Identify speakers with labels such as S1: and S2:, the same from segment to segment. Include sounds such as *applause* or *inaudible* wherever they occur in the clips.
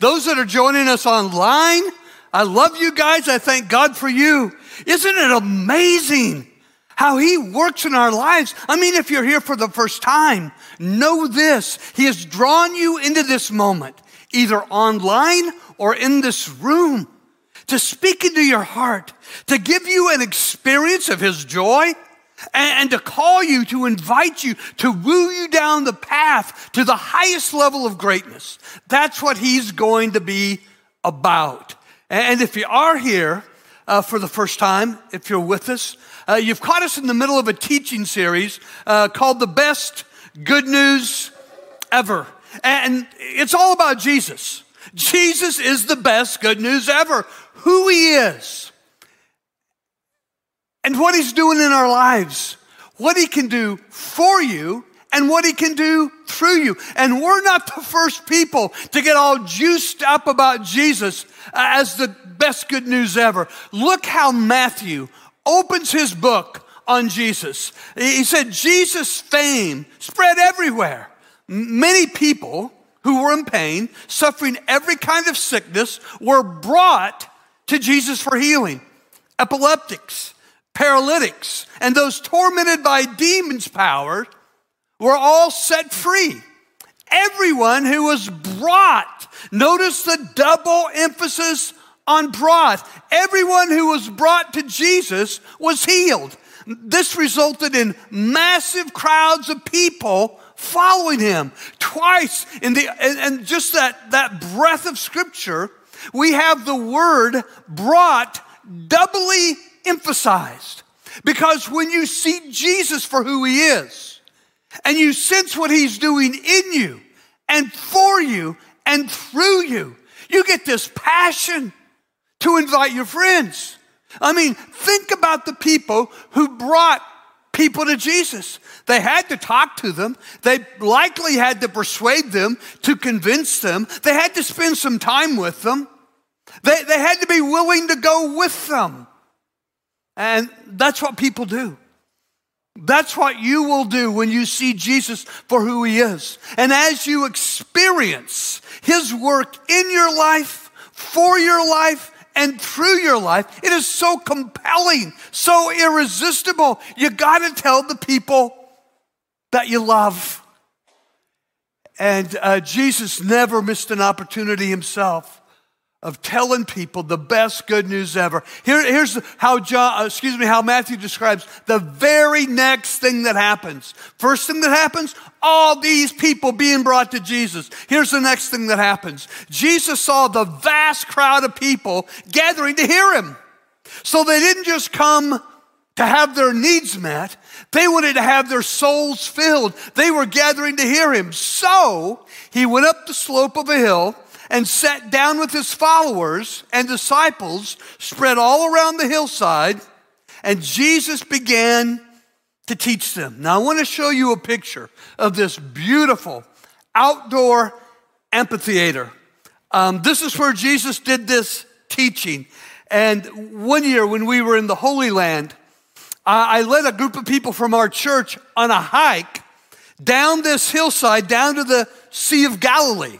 S1: Those that are joining us online, I love you guys. I thank God for you. Isn't it amazing how He works in our lives? I mean, if you're here for the first time, know this He has drawn you into this moment, either online or in this room, to speak into your heart, to give you an experience of His joy and, to call you, to invite you, to woo you down the path to the highest level of greatness. That's what he's going to be about. And if you are here uh, for the first time, if you're with us, uh, you've caught us in the middle of a teaching series uh, called The Best Good News Ever. And it's all about Jesus. Jesus is the best good news ever, who he is and what He's doing in our lives, what He can do for you, and what He can do through you. And we're not the first people to get all juiced up about Jesus as the best good news ever. Look how Matthew opens his book on Jesus. He said, Jesus' fame spread everywhere. Many people who were in pain, suffering every kind of sickness, were brought to Jesus for healing. Epileptics, paralytics, and those tormented by demons' power were all set free. Everyone who was brought, notice the double emphasis on brought. Everyone who was brought to Jesus was healed. This resulted in massive crowds of people following him. Twice in the, and just that, that breath of scripture, we have the word brought doubly emphasized. Because when you see Jesus for who he is, and you sense what he's doing in you and for you and through you, you get this passion to invite your friends. I mean, think about the people who brought people to Jesus. They had to talk to them. They likely had to persuade them to convince them. They had to spend some time with them. They, they had to be willing to go with them. And that's what people do. That's what you will do when you see Jesus for who he is. And as you experience his work in your life, for your life, and through your life, it is so compelling, so irresistible. You got to tell the people that you love. And uh, Jesus never missed an opportunity himself of telling people the best good news ever. Here, here's how John, uh, excuse me, how Matthew describes the very next thing that happens. First thing that happens, all these people being brought to Jesus. Here's the next thing that happens. Jesus saw the vast crowd of people gathering to hear him. So they didn't just come to have their needs met. They wanted to have their souls filled. They were gathering to hear him. So he went up the slope of a hill and sat down with his followers and disciples spread all around the hillside, and Jesus began to teach them. Now, I want to show you a picture of this beautiful outdoor amphitheater. Um, this is where Jesus did this teaching. And one year when we were in the Holy Land, I led a group of people from our church on a hike down this hillside, down to the Sea of Galilee.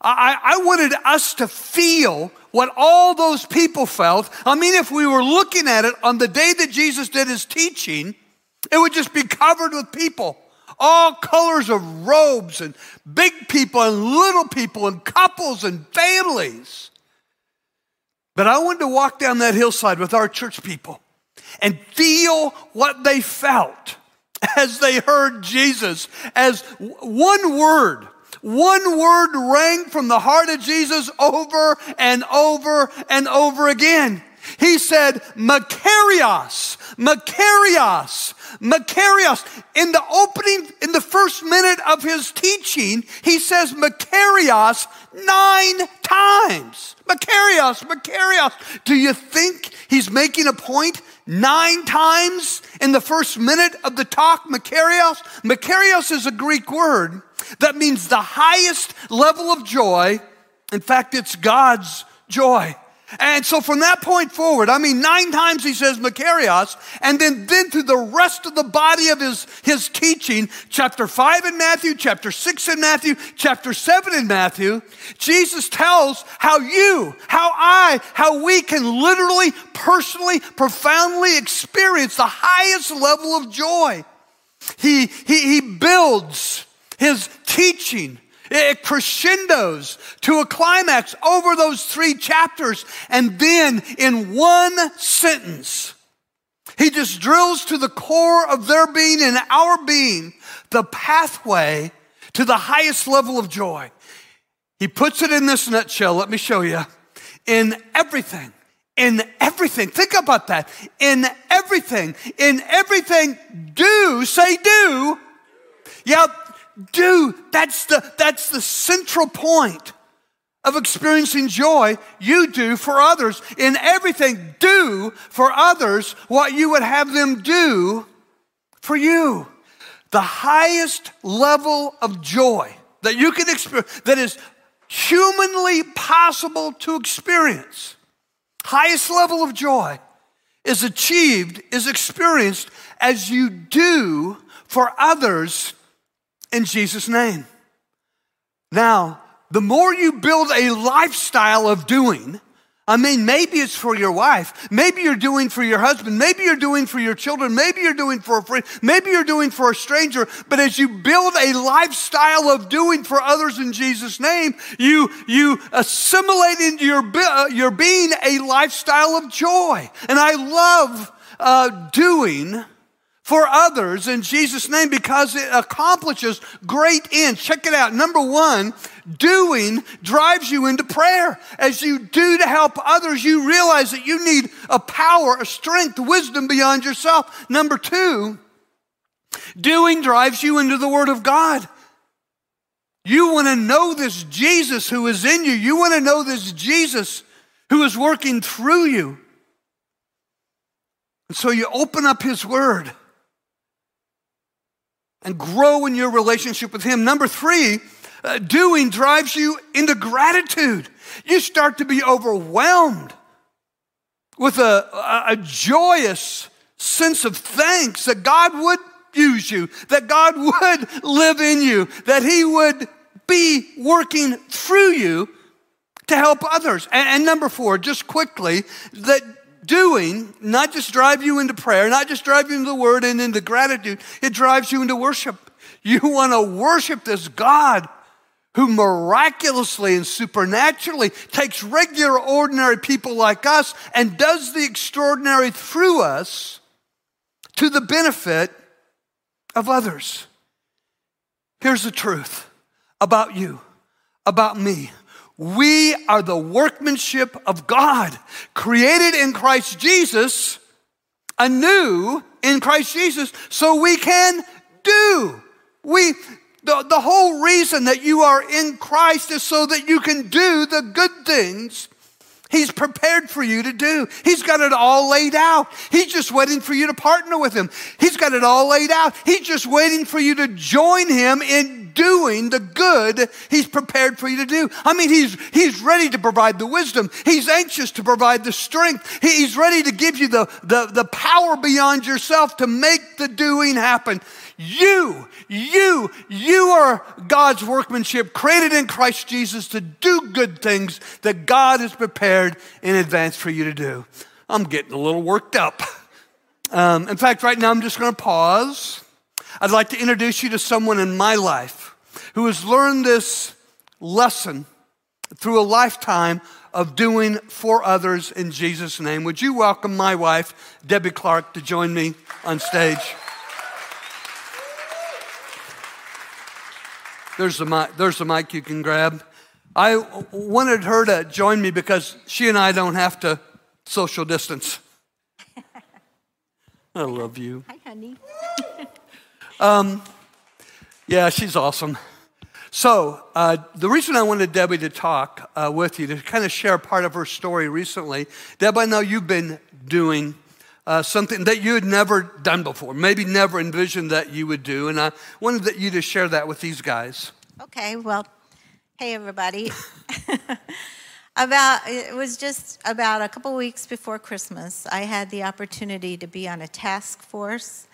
S1: I, I wanted us to feel what all those people felt. I mean, if we were looking at it on the day that Jesus did his teaching, it would just be covered with people. All colors of robes and big people and little people and couples and families. But I wanted to walk down that hillside with our church people and feel what they felt *laughs* as they heard Jesus as one word one word rang from the heart of Jesus over and over and over again. He said, Makarios, Makarios, Makarios. In the opening, in the first minute of his teaching, he says Makarios nine times. Makarios, Makarios. Do you think he's making a point nine times in the first minute of the talk? Makarios? Makarios is a Greek word that means the highest level of joy. In fact, it's God's joy. And so from that point forward, I mean, nine times he says Makarios, and then, then through the rest of the body of his, his teaching, chapter five in Matthew, chapter six in Matthew, chapter seven in Matthew, Jesus tells how you, how I, how we can literally, personally, profoundly experience the highest level of joy. He, he, he builds his teaching it crescendos to a climax over those three chapters. And then in one sentence, he just drills to the core of their being and our being the pathway to the highest level of joy. He puts it in this nutshell. Let me show you. In everything, in everything, think about that. In everything, in everything, do, say do. Yeah, do. That's the, that's the central point of experiencing joy. You do for others. In everything, do for others what you would have them do for you. The highest level of joy that you can experience, that is humanly possible to experience, highest level of joy is achieved, is experienced as you do for others in Jesus' name. Now, the more you build a lifestyle of doing, I mean, maybe it's for your wife. Maybe you're doing for your husband. Maybe you're doing for your children. Maybe you're doing for a friend. Maybe you're doing for a stranger. But as you build a lifestyle of doing for others in Jesus' name, you, you assimilate into your, uh, your being a lifestyle of joy. And I love uh, doing for others in Jesus' name because it accomplishes great ends. Check it out. Number one, doing drives you into prayer. As you do to help others, you realize that you need a power, a strength, wisdom beyond yourself. Number two, doing drives you into the Word of God. You want to know this Jesus who is in you. You want to know this Jesus who is working through you. And so you open up His Word and grow in your relationship with Him. Number three, uh, doing drives you into gratitude. You start to be overwhelmed with a, a, a joyous sense of thanks that God would use you, that God would live in you, that He would be working through you to help others. And, and number four, just quickly, that doing not just drive you into prayer, not just drive you into the word and into gratitude, it drives you into worship. You want to worship this God who miraculously and supernaturally takes regular, ordinary people like us and does the extraordinary through us to the benefit of others. Here's the truth about you, about me. We are the workmanship of God, created in Christ Jesus, anew in Christ Jesus, so we can do. We, the, the whole reason that you are in Christ is so that you can do the good things He's prepared for you to do. He's got it all laid out. He's just waiting for you to partner with him. He's got it all laid out. He's just waiting for you to join him in doing the good he's prepared for you to do. I mean, he's, he's ready to provide the wisdom. He's anxious to provide the strength. He's ready to give you the, the, the power beyond yourself to make the doing happen. You, you, you are God's workmanship created in Christ Jesus to do good things that God has prepared in advance for you to do. I'm getting a little worked up. Um, in fact, right now I'm just going to pause. I'd like to introduce you to someone in my life who has learned this lesson through a lifetime of doing for others in Jesus' name. Would you welcome my wife, Debbie Clark, to join me on stage? There's the mic, there's the mic you can grab. I wanted her to join me because she and I don't have to social distance. *laughs* I love you.
S2: Hi, honey.
S1: um, yeah, she's awesome. So, uh, the reason I wanted Debbie to talk uh, with you, to kind of share part of her story recently, Deb, I know you've been doing uh, something that you had never done before, maybe never envisioned that you would do. And I wanted you to share that with these guys.
S2: Okay, well, hey, everybody. *laughs* About it was just about a couple weeks before Christmas. I had the opportunity to be on a task force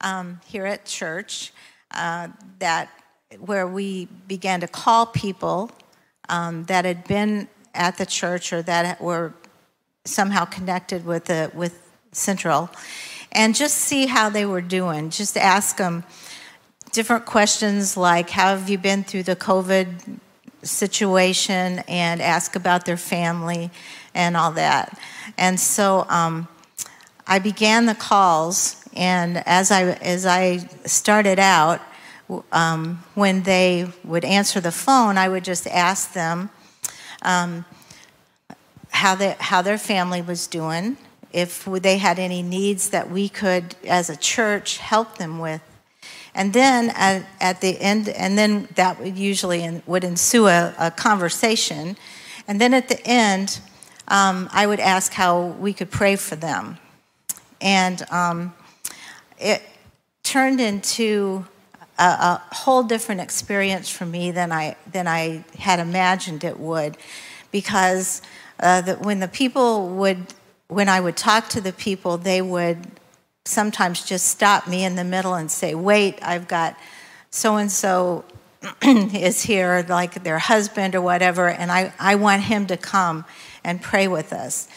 S2: um, here at church uh, that where we began to call people um, that had been at the church or that were somehow connected with the with Central, and just see how they were doing. Just ask them different questions like, "How have you been through the COVID situation?" and ask about their family and all that. And so um, I began the calls, and as I as I started out um, when they would answer the phone, I would just ask them um, how, they, how their family was doing, if they had any needs that we could, as a church, help them with. And then at, at the end, and then that would usually would ensue a, a conversation. And then at the end, um, I would ask how we could pray for them. And um, it turned into a, a, whole different experience for me than I, than I had imagined it would. Because uh, the, when the people would, when I would talk to the people, they would sometimes just stop me in the middle and say, Wait, I've got so and so is here, like their husband or whatever, and I, I want him to come and pray with us.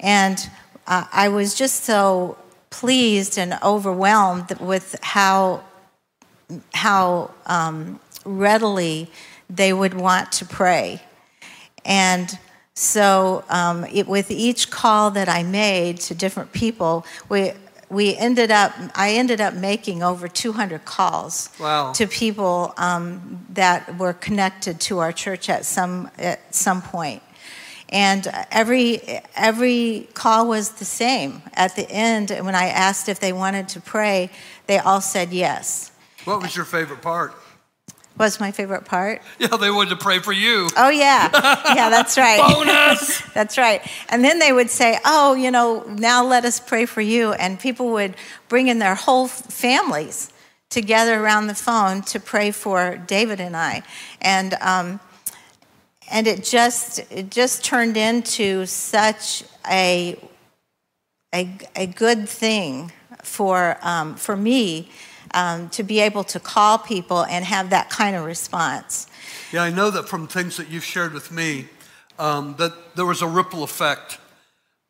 S2: And uh, I was just so pleased and overwhelmed with how how um, readily they would want to pray. And so, um, it, with each call that I made to different people, we, we ended up, I ended up making over 200 calls
S1: wow.
S2: to people um, that were connected to our church at some, at some point. And every, every call was the same. At the end, when I asked if they wanted to pray, they all said yes.
S1: What was your favorite part?
S2: What's my favorite part?
S1: Yeah, they wanted to pray for you.
S2: Oh, yeah. Yeah, that's *laughs* right.
S1: Bonus! *laughs*
S2: that's right. And then they would say, Oh, you know, now let us pray for you. And people would bring in their whole families together around the phone to pray for David and I. And, um, and it just it just turned into such a a, a good thing for um, for me um, to be able to call people and have that kind of response.
S1: Yeah, I know that from things that you've shared with me, um, that there was a ripple effect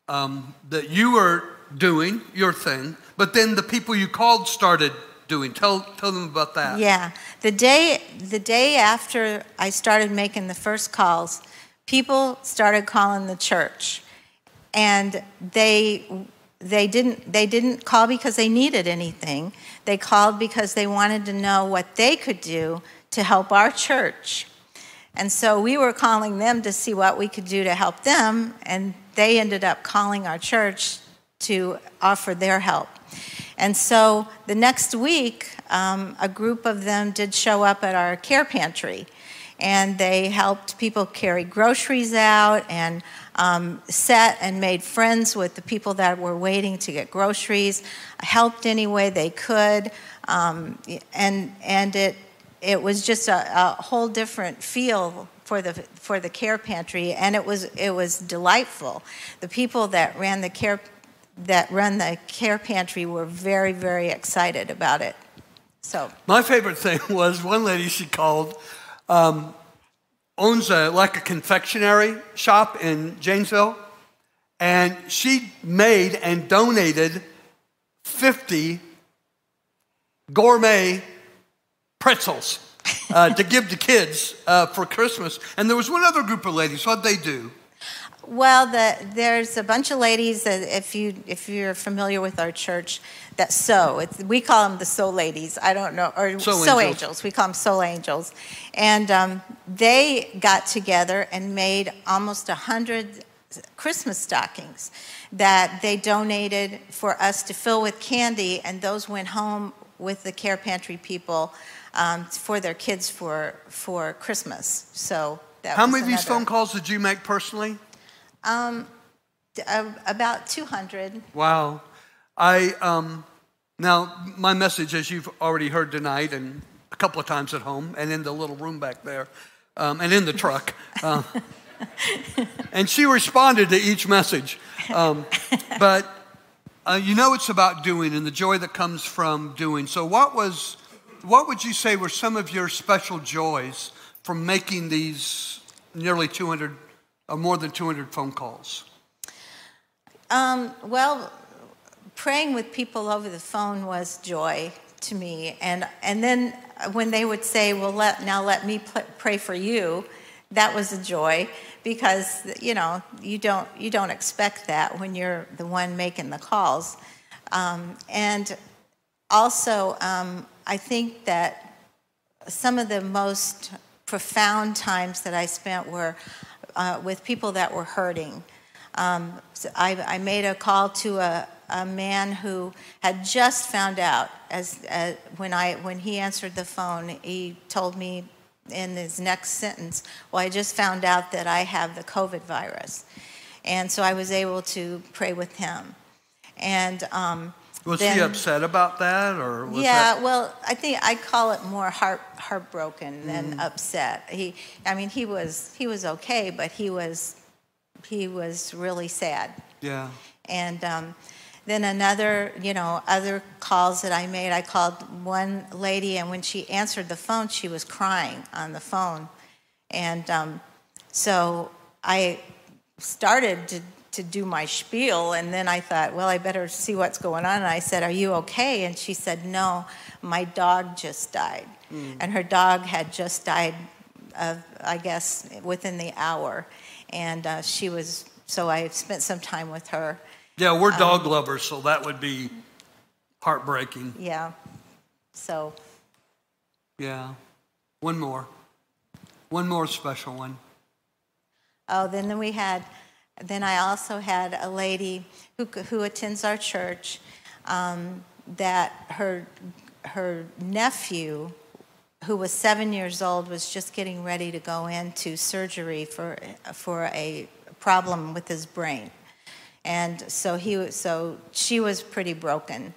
S1: um, that you were doing your thing, but then the people you called started doing. Tell tell them about that.
S2: Yeah, the day the day after I started making the first calls, people started calling the church, and they they didn't they didn't call because they needed anything they called because they wanted to know what they could do to help our church. And so we were calling them to see what we could do to help them and they ended up calling our church to offer their help. And so the next week um, a group of them did show up at our care pantry and they helped people carry groceries out and um, set and made friends with the people that were waiting to get groceries, helped any way they could, um, and and it it was just a, a, whole different feel for the for the care pantry, and it was it was delightful. The people that ran the care that run the care pantry were very very excited about it. So
S1: my favorite thing was one lady she called. Um, owns a, like a confectionery shop in Janesville, and she made and donated 50 gourmet pretzels uh, to give to kids uh, for Christmas. And there was one other group of ladies. What'd they do?
S2: Well, the, there's a bunch of ladies if you if you're familiar with our church that sew. It's, we call them the sew ladies. I don't know or
S1: sew,
S2: angels.
S1: angels.
S2: We call them sew angels, and um, they got together and made almost a hundred Christmas stockings that they donated for us to fill with candy, and those went home with the care pantry people um, for their kids for for Christmas. So.
S1: How many of these phone calls did you make personally?
S2: Um, uh, about 200.
S1: Wow. I, um, now, my message, as you've already heard tonight and a couple of times at home and in the little room back there um, and in the truck, uh, *laughs* and she responded to each message. Um, but uh, you know it's about doing and the joy that comes from doing. So, what was, what would you say were some of your special joys from making these nearly 200 or more than 200 phone calls?
S2: Um, well, praying with people over the phone was joy to me, and and then when they would say, "Well, let now let me pray for you," that was a joy because you know you don't you don't expect that when you're the one making the calls, um, and also um, I think that some of the most profound times that I spent were uh, with people that were hurting. Um, so I, I, made a call to a, a, man who had just found out as, when I when he answered the phone, he told me in his next sentence, "Well, I just found out that I have the COVID virus," and so I was able to pray with him. And um,
S1: was
S2: then,
S1: he upset about that, or
S2: yeah?
S1: That...
S2: Well, I think I call it more heart heartbroken than mm. upset. He, I mean, he was he was okay, but he was he was really sad.
S1: Yeah.
S2: And um, then another, you know, other calls that I made, I called one lady, and when she answered the phone, she was crying on the phone. And um, so I started to, to do my spiel, and then I thought, well, I better see what's going on. And I said, Are you okay? And she said, No, my dog just died. Mm. And her dog had just died, of, I guess, within the hour and uh, she was so I spent some time with her.
S1: Yeah, we're dog um, lovers, so that would be heartbreaking.
S2: Yeah. So.
S1: Yeah. One more. One more special one.
S2: Oh, then we had, then I also had a lady who, who attends our church um, that her, her nephew who was seven years old, was just getting ready to go into surgery for, for a problem with his brain. And so, he, so she was pretty broken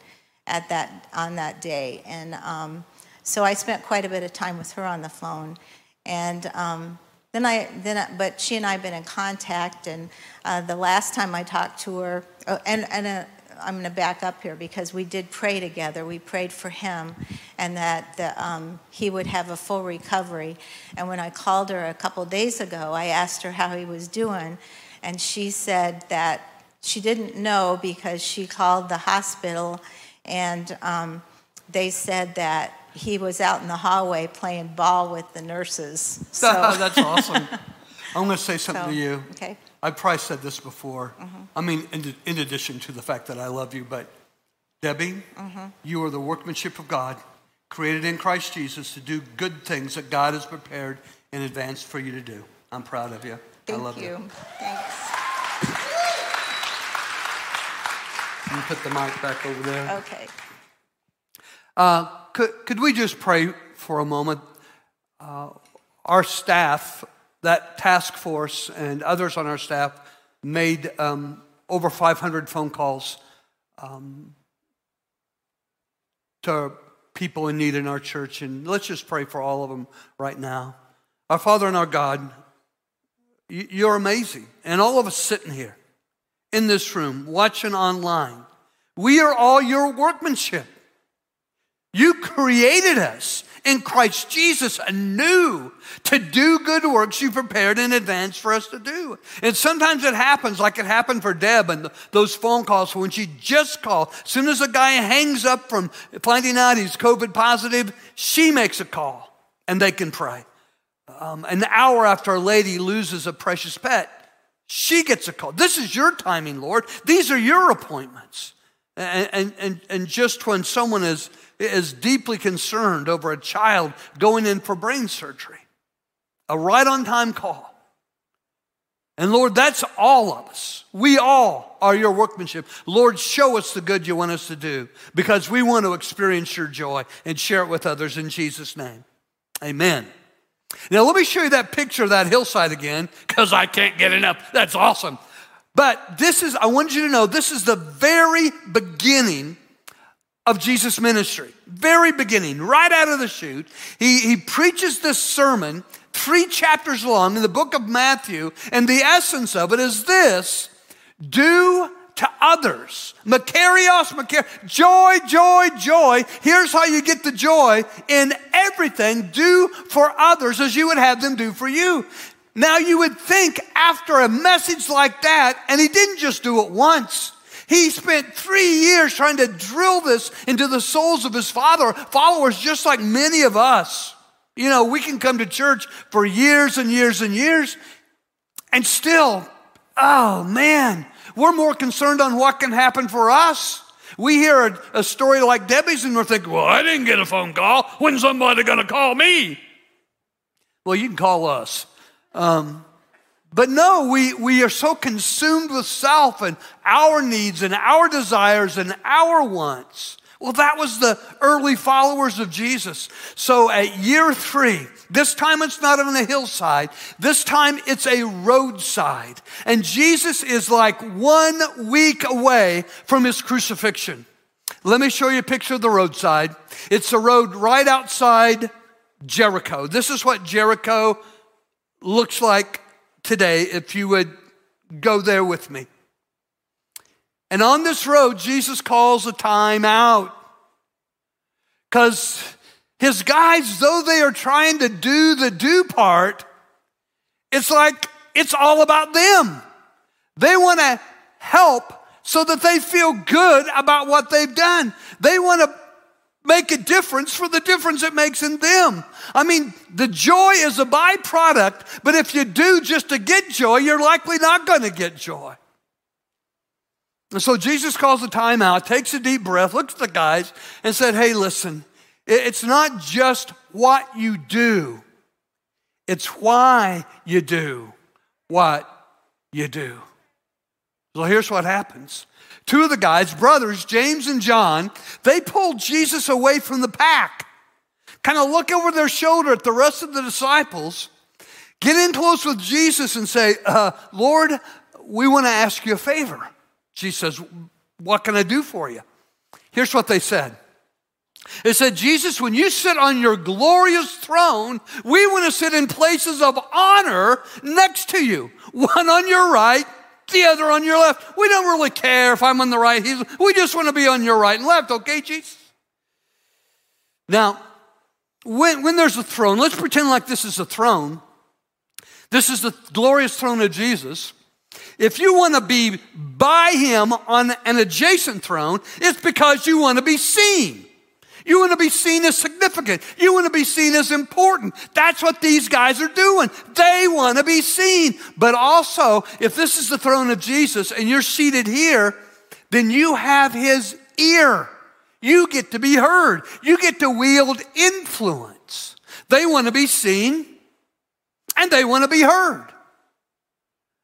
S2: at that, on that day. And um, so I spent quite a bit of time with her on the phone. And um, then I, then I, but she and I have been in contact. And uh, the last time I talked to her, oh, and, and uh, I'm going to back up here because we did pray together. We prayed for him and that the, um, he would have a full recovery. And when I called her a couple days ago, I asked her how he was doing, and she said that she didn't know because she called the hospital and um, they said that he was out in the hallway playing ball with the nurses. *laughs*
S1: So that's awesome. *laughs* I'm going to say something so, to you.
S2: Okay.
S1: I've probably said this before. Mm-hmm. I mean, in, in, addition to the fact that I love you, but Debbie, mm-hmm. you are the workmanship of God, created in Christ Jesus to do good things that God has prepared in advance for you to do. I'm proud of you.
S2: Thank
S1: I love
S2: you.
S1: you.
S2: Thanks.
S1: Put the mic back over there.
S2: Okay.
S1: Uh, could, could we just pray for a moment? Uh, our staff that task force and others on our staff made um, over 500 phone calls um, to people in need in our church. And let's just pray for all of them right now. Our Father and our God, you're amazing. And all of us sitting here in this room, watching online, we are all your workmanship. You created us in Christ Jesus anew to do good works you prepared in advance for us to do. And sometimes it happens, like it happened for Deb and those phone calls when she just called. As soon as a guy hangs up from finding out he's COVID positive, she makes a call and they can pray. Um, an hour after a lady loses a precious pet, she gets a call. This is your timing, Lord. These are your appointments. And, and, and, just when someone is is deeply concerned over a child going in for brain surgery. A right on time call. And Lord, that's all of us. We all are your workmanship. Lord, show us the good you want us to do because we want to experience your joy and share it with others in Jesus' name. Amen. Now, let me show you that picture of that hillside again because I can't get enough. That's awesome. But this is, I want you to know, this is the very beginning of Jesus' ministry. Very beginning, right out of the chute, he, he preaches this sermon three chapters long in the book of Matthew, and the essence of it is this do to others. Makarios, makar- joy, joy, joy. Here's how you get the joy in everything. Do for others as you would have them do for you. Now you would think after a message like that, and he didn't just do it once. He spent three years trying to drill this into the souls of his father, followers, just like many of us. You know, we can come to church for years and years and years, and still, oh man, we're more concerned on what can happen for us. We hear a, a story like Debbie's, and we're thinking, well, I didn't get a phone call. When's somebody going to call me? Well, you can call us. Um, but no, we, we are so consumed with self and our needs and our desires and our wants. Well, that was the early followers of Jesus. So at year three, this time it's not on a hillside. This time it's a roadside. And Jesus is like one week away from his crucifixion. Let me show you a picture of the roadside. It's a road right outside Jericho. This is what Jericho looks like today if you would go there with me. And on this road, Jesus calls a time out. Because his guys, though they are trying to do the do part, it's like it's all about them. They want to help so that they feel good about what they've done. They want to make a difference for the difference it makes in them. I mean, the joy is a byproduct, but if you do just to get joy, you're likely not going to get joy. And so Jesus calls a time out, takes a deep breath, looks at the guys, and said, Hey, listen, it's not just what you do, it's why you do what you do. So here's what happens Two of the guys, brothers, James and John, they pulled Jesus away from the pack, kind of look over their shoulder at the rest of the disciples, get in close with Jesus and say, uh, Lord, we want to ask you a favor. Jesus says, What can I do for you? Here's what they said. It said, Jesus, when you sit on your glorious throne, we want to sit in places of honor next to you, *laughs* one on your right the other on your left. We don't really care if I'm on the right. He's, we just want to be on your right and left, okay, Jesus? Now, when, when there's a throne, let's pretend like this is a throne. This is the glorious throne of Jesus. If you want to be by him on an adjacent throne, it's because you want to be seen. You want to be seen as significant. You want to be seen as important. That's what these guys are doing. They want to be seen. But also, if this is the throne of Jesus and you're seated here, then you have his ear. You get to be heard. You get to wield influence. They want to be seen and they want to be heard.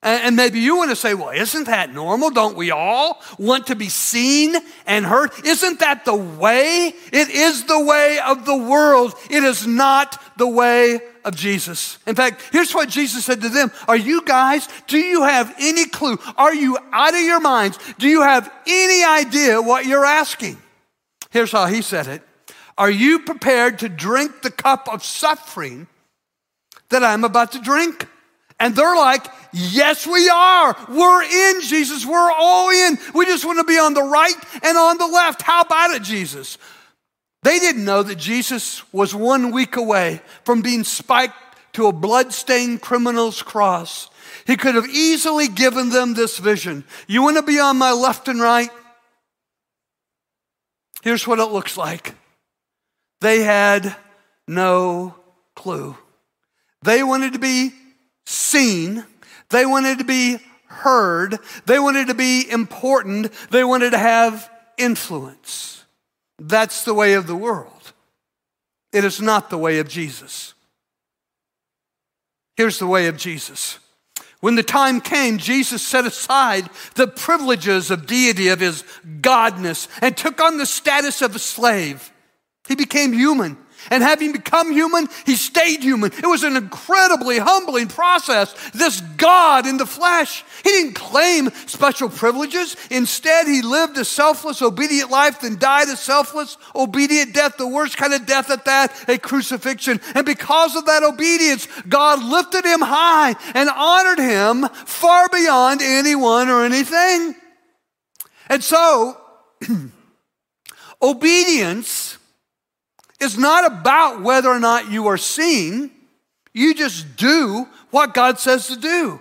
S1: And maybe you want to say, well, isn't that normal? Don't we all want to be seen and heard? Isn't that the way? It is the way of the world. It is not the way of Jesus. In fact, here's what Jesus said to them Are you guys, do you have any clue? Are you out of your minds? Do you have any idea what you're asking? Here's how he said it Are you prepared to drink the cup of suffering that I'm about to drink? And they're like, Yes, we are. We're in, Jesus. We're all in. We just want to be on the right and on the left. How about it, Jesus? They didn't know that Jesus was one week away from being spiked to a bloodstained criminal's cross. He could have easily given them this vision. You want to be on my left and right? Here's what it looks like. They had no clue. They wanted to be seen they wanted to be heard. They wanted to be important. They wanted to have influence. That's the way of the world. It is not the way of Jesus. Here's the way of Jesus. When the time came, Jesus set aside the privileges of deity, of his godness, and took on the status of a slave. He became human. And having become human, he stayed human. It was an incredibly humbling process. This God in the flesh, he didn't claim special privileges. Instead, he lived a selfless, obedient life, then died a selfless, obedient death, the worst kind of death at that, a crucifixion. And because of that obedience, God lifted him high and honored him far beyond anyone or anything. And so, *clears throat* obedience is not about whether or not you are seen. You just do what God says to do.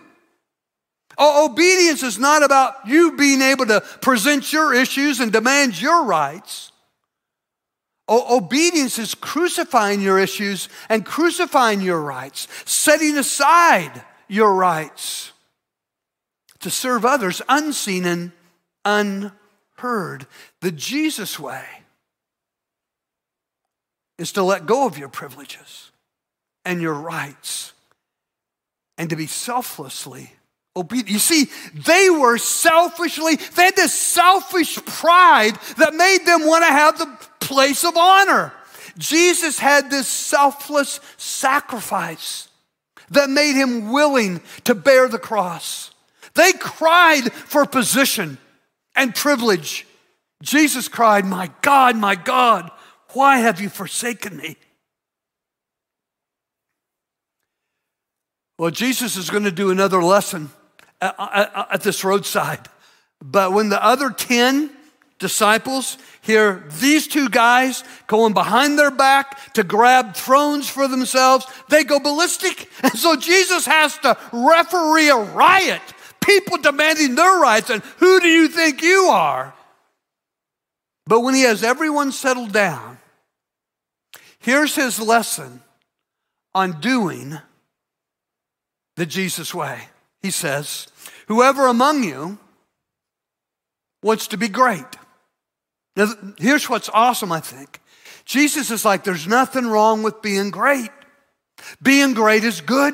S1: Oh, obedience is not about you being able to present your issues and demand your rights. Oh, obedience is crucifying your issues and crucifying your rights, setting aside your rights to serve others unseen and unheard. The Jesus way is to let go of your privileges and your rights and to be selflessly obedient. You see, they were selfishly, they had this selfish pride that made them want to have the place of honor. Jesus had this selfless sacrifice that made him willing to bear the cross. They cried for position and privilege. Jesus cried, My God, my God, why have you forsaken me? Well, Jesus is going to do another lesson at, at, this roadside. But when the other 10 disciples hear these two guys going behind their back to grab thrones for themselves, they go ballistic. *laughs* And so Jesus has to referee a riot, people demanding their rights. And who do you think you are? But when he has everyone settled down, Here's his lesson on doing the Jesus way. He says, Whoever among you wants to be great. Now, here's what's awesome, I think. Jesus is like, there's nothing wrong with being great. Being great is good.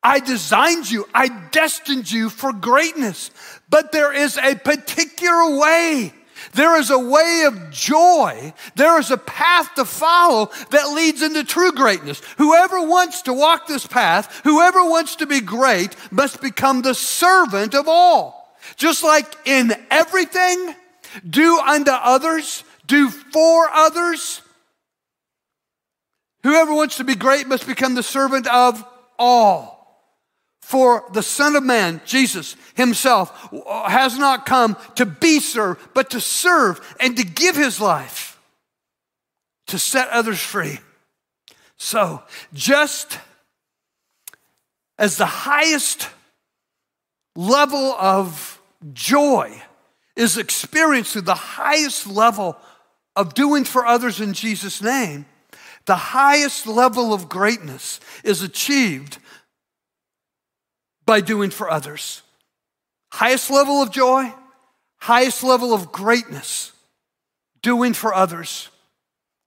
S1: I designed you, I destined you for greatness. But there is a particular way there is a way of joy. There is a path to follow that leads into true greatness. Whoever wants to walk this path, whoever wants to be great, must become the servant of all. Just like in everything, do unto others, do for others. Whoever wants to be great must become the servant of all. For the Son of Man, Jesus himself, uh, has not come to be served, but to serve and to give his life to set others free. So, just as the highest level of joy is experienced through the highest level of doing for others in Jesus' name, the highest level of greatness is achieved by doing for others. Highest level of joy, highest level of greatness, doing for others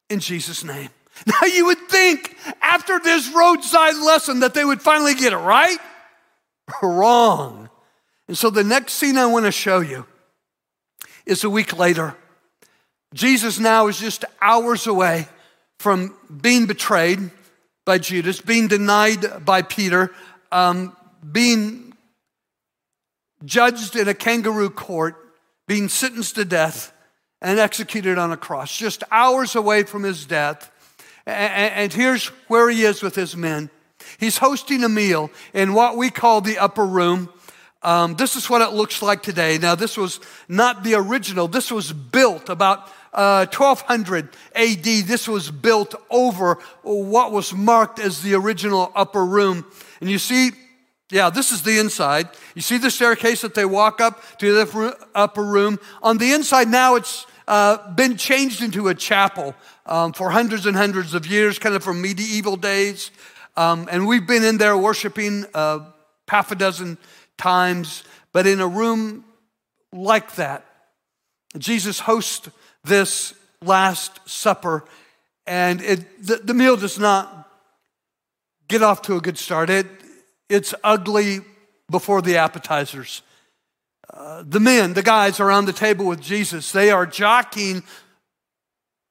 S1: in Jesus' name. *laughs* Now, you would think after this roadside lesson that they would finally get it right. *laughs* Wrong. And so, the next scene I want to show you is a week later. Jesus now is just hours away from being betrayed by Judas, being denied by Peter, um, being judged in a kangaroo court, being sentenced to death, and executed on a cross, just hours away from his death. And here's where he is with his men. He's hosting a meal in what we call the upper room. Um, this is what it looks like today. Now, this was not the original, this was built about uh, 1200 AD. This was built over what was marked as the original upper room. And you see, yeah, this is the inside. You see the staircase that they walk up to the upper room. On the inside now, it's uh, been changed into a chapel um, for hundreds and hundreds of years, kind of from medieval days. Um, and we've been in there worshiping uh, half a dozen times, but in a room like that, Jesus hosts this Last Supper, and it, the, the meal does not get off to a good start. It, it's ugly before the appetizers. Uh, the men, the guys around the table with Jesus, they are jockeying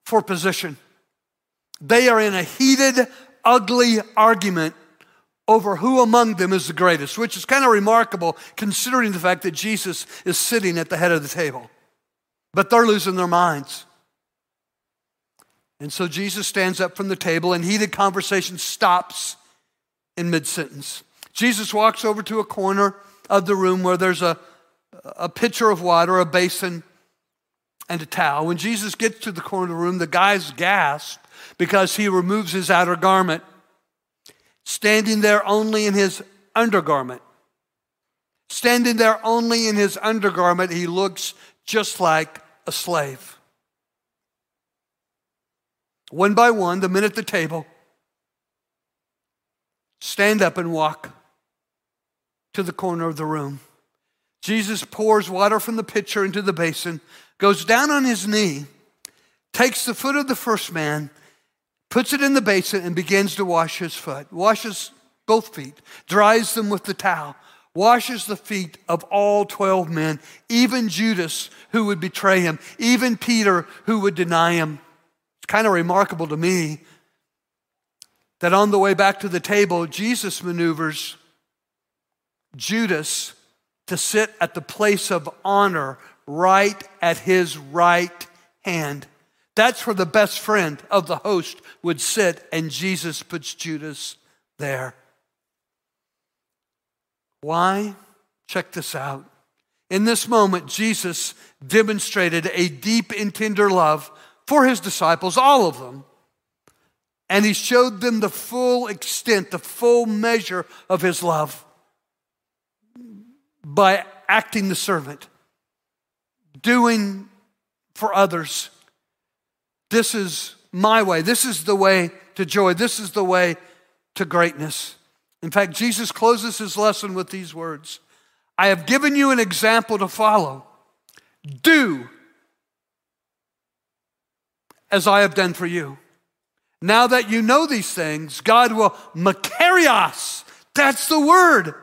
S1: for position. They are in a heated, ugly argument over who among them is the greatest, which is kind of remarkable considering the fact that Jesus is sitting at the head of the table. But they're losing their minds. And so Jesus stands up from the table, and heated conversation stops in mid sentence. Jesus walks over to a corner of the room where there's a, a pitcher of water, a basin, and a towel. When Jesus gets to the corner of the room, the guys gasp because he removes his outer garment, standing there only in his undergarment. Standing there only in his undergarment, he looks just like a slave. One by one, the men at the table stand up and walk to the corner of the room. Jesus pours water from the pitcher into the basin, goes down on his knee, takes the foot of the first man, puts it in the basin, and begins to wash his foot. Washes both feet, dries them with the towel, washes the feet of all 12 men, even Judas, who would betray him, even Peter, who would deny him. It's kind of remarkable to me that on the way back to the table, Jesus maneuvers Judas to sit at the place of honor right at his right hand. That's where the best friend of the host would sit, and Jesus puts Judas there. Why? Check this out. In this moment, Jesus demonstrated a deep and tender love for his disciples, all of them. And he showed them the full extent, the full measure of his love by acting the servant, doing for others. This is my way. This is the way to joy. This is the way to greatness. In fact, Jesus closes his lesson with these words I have given you an example to follow. Do as I have done for you. Now that you know these things, God will makarios. That's the word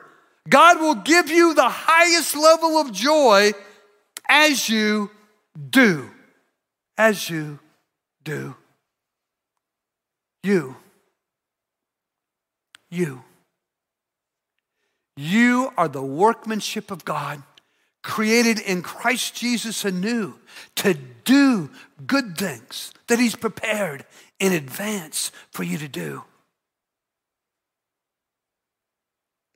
S1: God will give you the highest level of joy as you do. As you do. You. You. You are the workmanship of God, created in Christ Jesus anew to do good things that He's prepared in advance for you to do.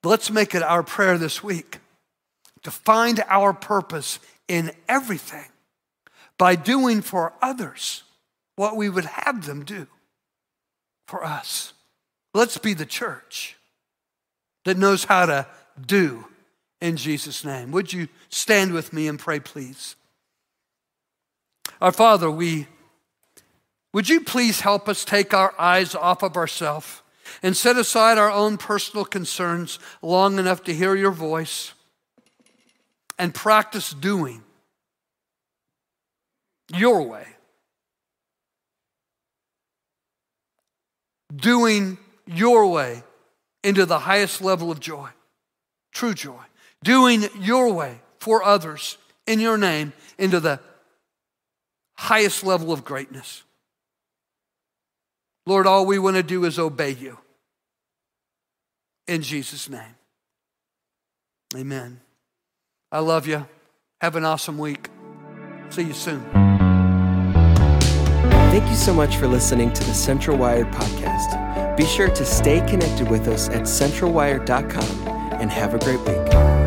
S1: Let's make it our prayer this week to find our purpose in everything by doing for others what we would have them do for us. Let's be the church that knows how to do in Jesus' name. Would you stand with me and pray, please? Our Father, we would you please help us take our eyes off of ourselves and set aside our own personal concerns long enough to hear your voice and practice doing your way. Doing your way into the highest level of joy, true joy. Doing your way for others in your name into the highest level of greatness. Lord, all we want to do is obey you. In Jesus' name. Amen. I love you. Have an awesome week. See you soon.
S3: Thank you so much for listening to the Central Wired podcast. Be sure to stay connected with us at centralwired.com and have a great week.